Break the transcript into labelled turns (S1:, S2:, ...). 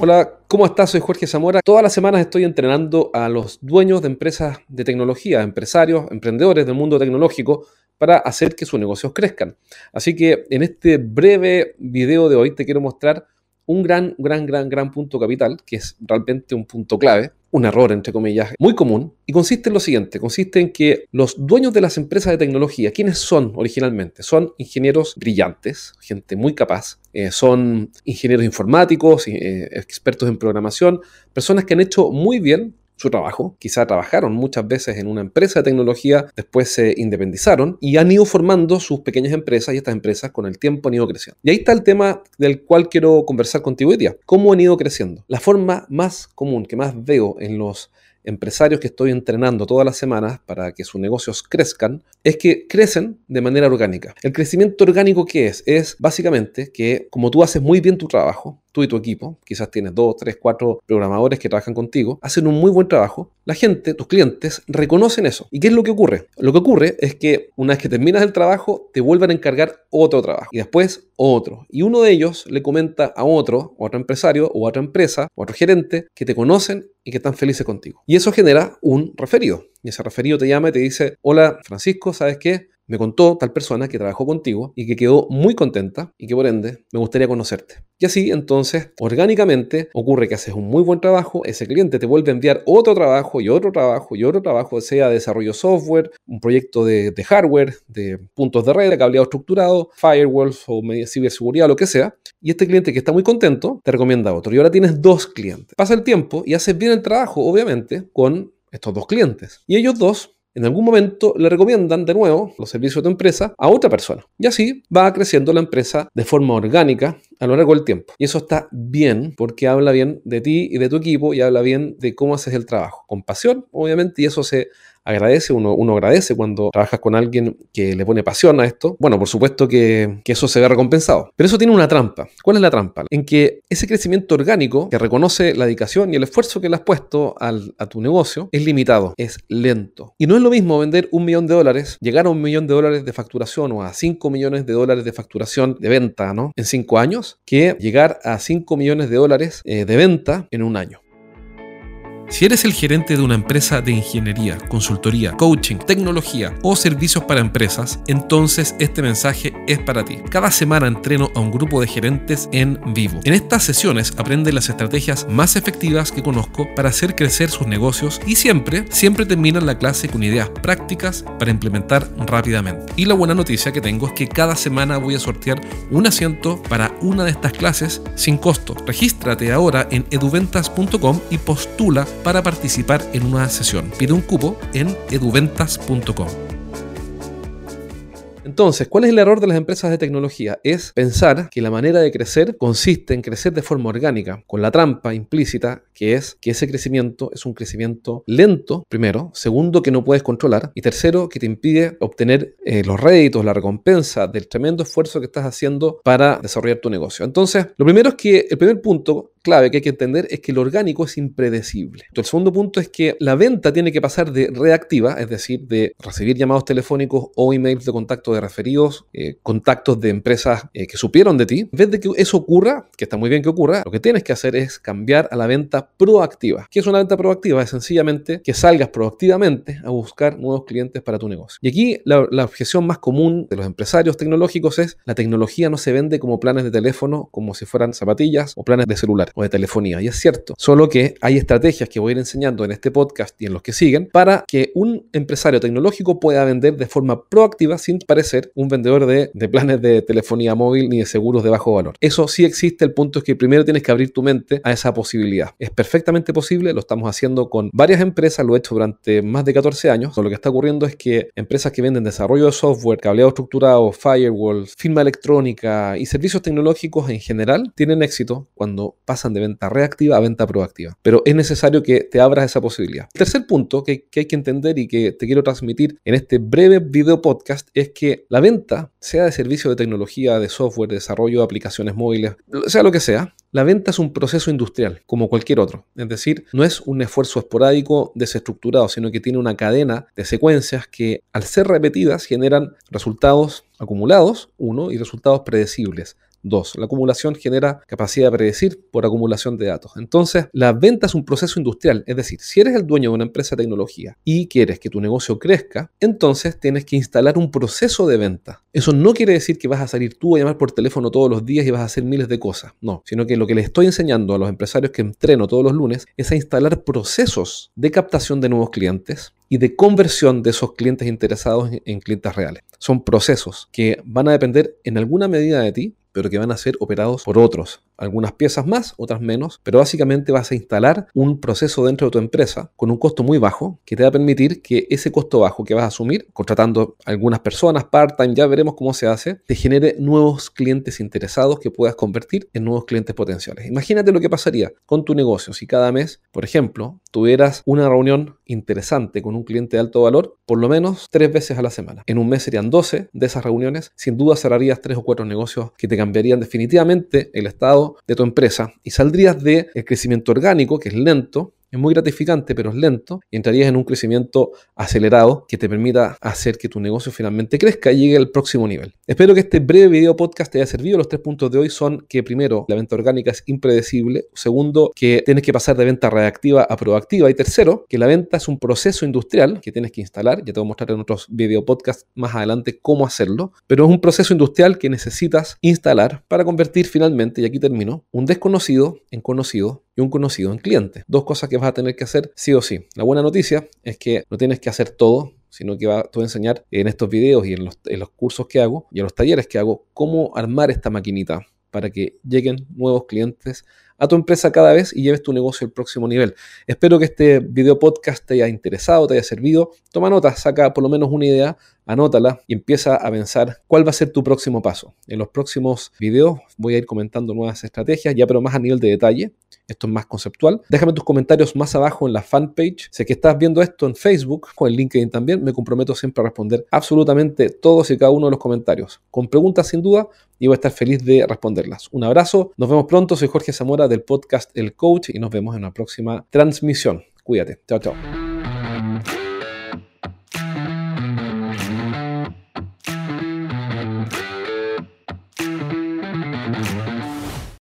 S1: Hola, ¿cómo estás? Soy Jorge Zamora. Todas las semanas estoy entrenando a los dueños de empresas de tecnología, empresarios, emprendedores del mundo tecnológico para hacer que sus negocios crezcan. Así que en este breve video de hoy te quiero mostrar un gran, gran, gran, gran punto capital, que es realmente un punto clave, un error, entre comillas, muy común, y consiste en lo siguiente, consiste en que los dueños de las empresas de tecnología, ¿quiénes son originalmente? Son ingenieros brillantes, gente muy capaz, eh, son ingenieros informáticos, eh, expertos en programación, personas que han hecho muy bien su trabajo. Quizá trabajaron muchas veces en una empresa de tecnología, después se independizaron y han ido formando sus pequeñas empresas y estas empresas con el tiempo han ido creciendo. Y ahí está el tema del cual quiero conversar contigo hoy día. ¿Cómo han ido creciendo? La forma más común que más veo en los empresarios que estoy entrenando todas las semanas para que sus negocios crezcan, es que crecen de manera orgánica. El crecimiento orgánico, ¿qué es? Es básicamente que como tú haces muy bien tu trabajo, tú y tu equipo, quizás tienes dos, tres, cuatro programadores que trabajan contigo, hacen un muy buen trabajo, la gente, tus clientes, reconocen eso. ¿Y qué es lo que ocurre? Lo que ocurre es que una vez que terminas el trabajo, te vuelven a encargar otro trabajo y después otro. Y uno de ellos le comenta a otro, o otro empresario, o a otra empresa, o a otro gerente, que te conocen y que están felices contigo. Y eso genera un referido. Y ese referido te llama y te dice, hola Francisco, ¿sabes qué? Me contó tal persona que trabajó contigo y que quedó muy contenta y que por ende me gustaría conocerte. Y así entonces orgánicamente ocurre que haces un muy buen trabajo, ese cliente te vuelve a enviar otro trabajo y otro trabajo y otro trabajo, sea desarrollo software, un proyecto de, hardware, de puntos de red, de cableado estructurado, firewalls o ciberseguridad, lo que sea. Y este cliente que está muy contento te recomienda otro. Y ahora tienes dos clientes. Pasa el tiempo y haces bien el trabajo, obviamente, con estos dos clientes. Y ellos dos en algún momento le recomiendan de nuevo los servicios de tu empresa a otra persona. Y así va creciendo la empresa de forma orgánica a lo largo del tiempo. Y eso está bien porque habla bien de ti y de tu equipo y habla bien de cómo haces el trabajo. Con pasión, obviamente, y eso se agradece, uno, uno agradece cuando trabajas con alguien que le pone pasión a esto. Bueno, por supuesto que, eso se ve recompensado. Pero eso tiene una trampa. ¿Cuál es la trampa? En que ese crecimiento orgánico que reconoce la dedicación y el esfuerzo que le has puesto a tu negocio es limitado, es lento. Y no es lo mismo vender un millón de dólares, llegar a un millón de dólares de facturación o a 5 millones de dólares de facturación de venta, ¿no? En 5 años, que llegar a 5 millones de dólares eh, de venta en un año. Si eres el gerente de una empresa de ingeniería, consultoría, coaching, tecnología o servicios para empresas, entonces este mensaje es para ti. Cada semana entreno a un grupo de gerentes en vivo. En estas sesiones aprenden las estrategias más efectivas que conozco para hacer crecer sus negocios y siempre, siempre terminan la clase con ideas prácticas para implementar rápidamente. Y la buena noticia que tengo es que cada semana voy a sortear un asiento para una de estas clases sin costo. Regístrate ahora en eduventas.com y postula para participar en una sesión. Pide un cupo en eduventas.com. Entonces, ¿cuál es el error de las empresas de tecnología? Es pensar que la manera de crecer consiste en crecer de forma orgánica, con la trampa implícita que es que ese crecimiento es un crecimiento lento, primero, segundo, que no puedes controlar, y tercero, que te impide obtener eh, los réditos, la recompensa del tremendo esfuerzo que estás haciendo para desarrollar tu negocio. Entonces, lo primero es que el primer punto clave que hay que entender es que el orgánico es impredecible. El segundo punto es que la venta tiene que pasar de reactiva, es decir, de recibir llamados telefónicos o emails de contacto de referidos, eh, contactos de empresas eh, que supieron de ti. En vez de que eso ocurra, que está muy bien que ocurra, lo que tienes que hacer es cambiar a la venta proactiva. ¿Qué es una venta proactiva? Es sencillamente que salgas proactivamente a buscar nuevos clientes para tu negocio. Y aquí la, la objeción más común de los empresarios tecnológicos es la tecnología no se vende como planes de teléfono, como si fueran zapatillas o planes de celular de telefonía. Y es cierto, solo que hay estrategias que voy a ir enseñando en este podcast y en los que siguen para que un empresario tecnológico pueda vender de forma proactiva sin parecer un vendedor de, de planes de telefonía móvil ni de seguros de bajo valor. Eso sí existe, el punto es que primero tienes que abrir tu mente a esa posibilidad. Es perfectamente posible, lo estamos haciendo con varias empresas, lo he hecho durante más de 14 años. Lo que está ocurriendo es que empresas que venden desarrollo de software, cableado estructurado, firewalls, firma electrónica y servicios tecnológicos en general tienen éxito cuando pasan de venta reactiva a venta proactiva. Pero es necesario que te abras esa posibilidad. El tercer punto que, que hay que entender y que te quiero transmitir en este breve video podcast es que la venta, sea de servicio de tecnología, de software, de desarrollo de aplicaciones móviles, sea lo que sea, la venta es un proceso industrial, como cualquier otro. Es decir, no es un esfuerzo esporádico desestructurado, sino que tiene una cadena de secuencias que, al ser repetidas, generan resultados acumulados, uno, y resultados predecibles, Dos, la acumulación genera capacidad de predecir por acumulación de datos. Entonces, la venta es un proceso industrial, es decir, si eres el dueño de una empresa de tecnología y quieres que tu negocio crezca, entonces tienes que instalar un proceso de venta. Eso no quiere decir que vas a salir tú a llamar por teléfono todos los días y vas a hacer miles de cosas, no, sino que lo que les estoy enseñando a los empresarios que entreno todos los lunes es a instalar procesos de captación de nuevos clientes y de conversión de esos clientes interesados en, clientes reales. Son procesos que van a depender en alguna medida de ti, pero que van a ser operados por otros algunas piezas más, otras menos, pero básicamente vas a instalar un proceso dentro de tu empresa con un costo muy bajo que te va a permitir que ese costo bajo que vas a asumir, contratando algunas personas part-time, ya veremos cómo se hace, te genere nuevos clientes interesados que puedas convertir en nuevos clientes potenciales. Imagínate lo que pasaría con tu negocio si cada mes, por ejemplo, tuvieras una reunión interesante con un cliente de alto valor por lo menos tres veces a la semana. En un mes serían 12 de esas reuniones, sin duda cerrarías tres o cuatro negocios que te cambiarían definitivamente el estado de tu empresa y saldrías del crecimiento orgánico, que es lento, es muy gratificante, pero es lento, y entrarías en un crecimiento acelerado que te permita hacer que tu negocio finalmente crezca y llegue al próximo nivel. Espero que este breve video podcast te haya servido. Los tres puntos de hoy son que primero, la venta orgánica es impredecible. Segundo, que tienes que pasar de venta reactiva a proactiva. Y tercero, que la venta es un proceso industrial que tienes que instalar. Ya te voy a mostrar en otros video podcasts más adelante cómo hacerlo. Pero es un proceso industrial que necesitas instalar para convertir finalmente, y aquí termino, un desconocido en conocido y un conocido en cliente. Dos cosas que vas a tener que hacer sí o sí. La buena noticia es que no tienes que hacer todo sino que va, te voy a enseñar en estos videos y en los, en los cursos que hago y en los talleres que hago cómo armar esta maquinita para que lleguen nuevos clientes a tu empresa cada vez y lleves tu negocio al próximo nivel. Espero que este video podcast te haya interesado, te haya servido. Toma nota, saca por lo menos una idea, anótala y empieza a pensar cuál va a ser tu próximo paso. En los próximos videos voy a ir comentando nuevas estrategias, ya pero más a nivel de detalle. Esto es más conceptual. Déjame tus comentarios más abajo en la fanpage. Sé que estás viendo esto en Facebook o en LinkedIn también. Me comprometo siempre a responder absolutamente todos y cada uno de los comentarios. Con preguntas sin duda y voy a estar feliz de responderlas. Un abrazo. Nos vemos pronto. Soy Jorge Zamora del podcast El Coach y nos vemos en la próxima transmisión. Cuídate. Chao, chao.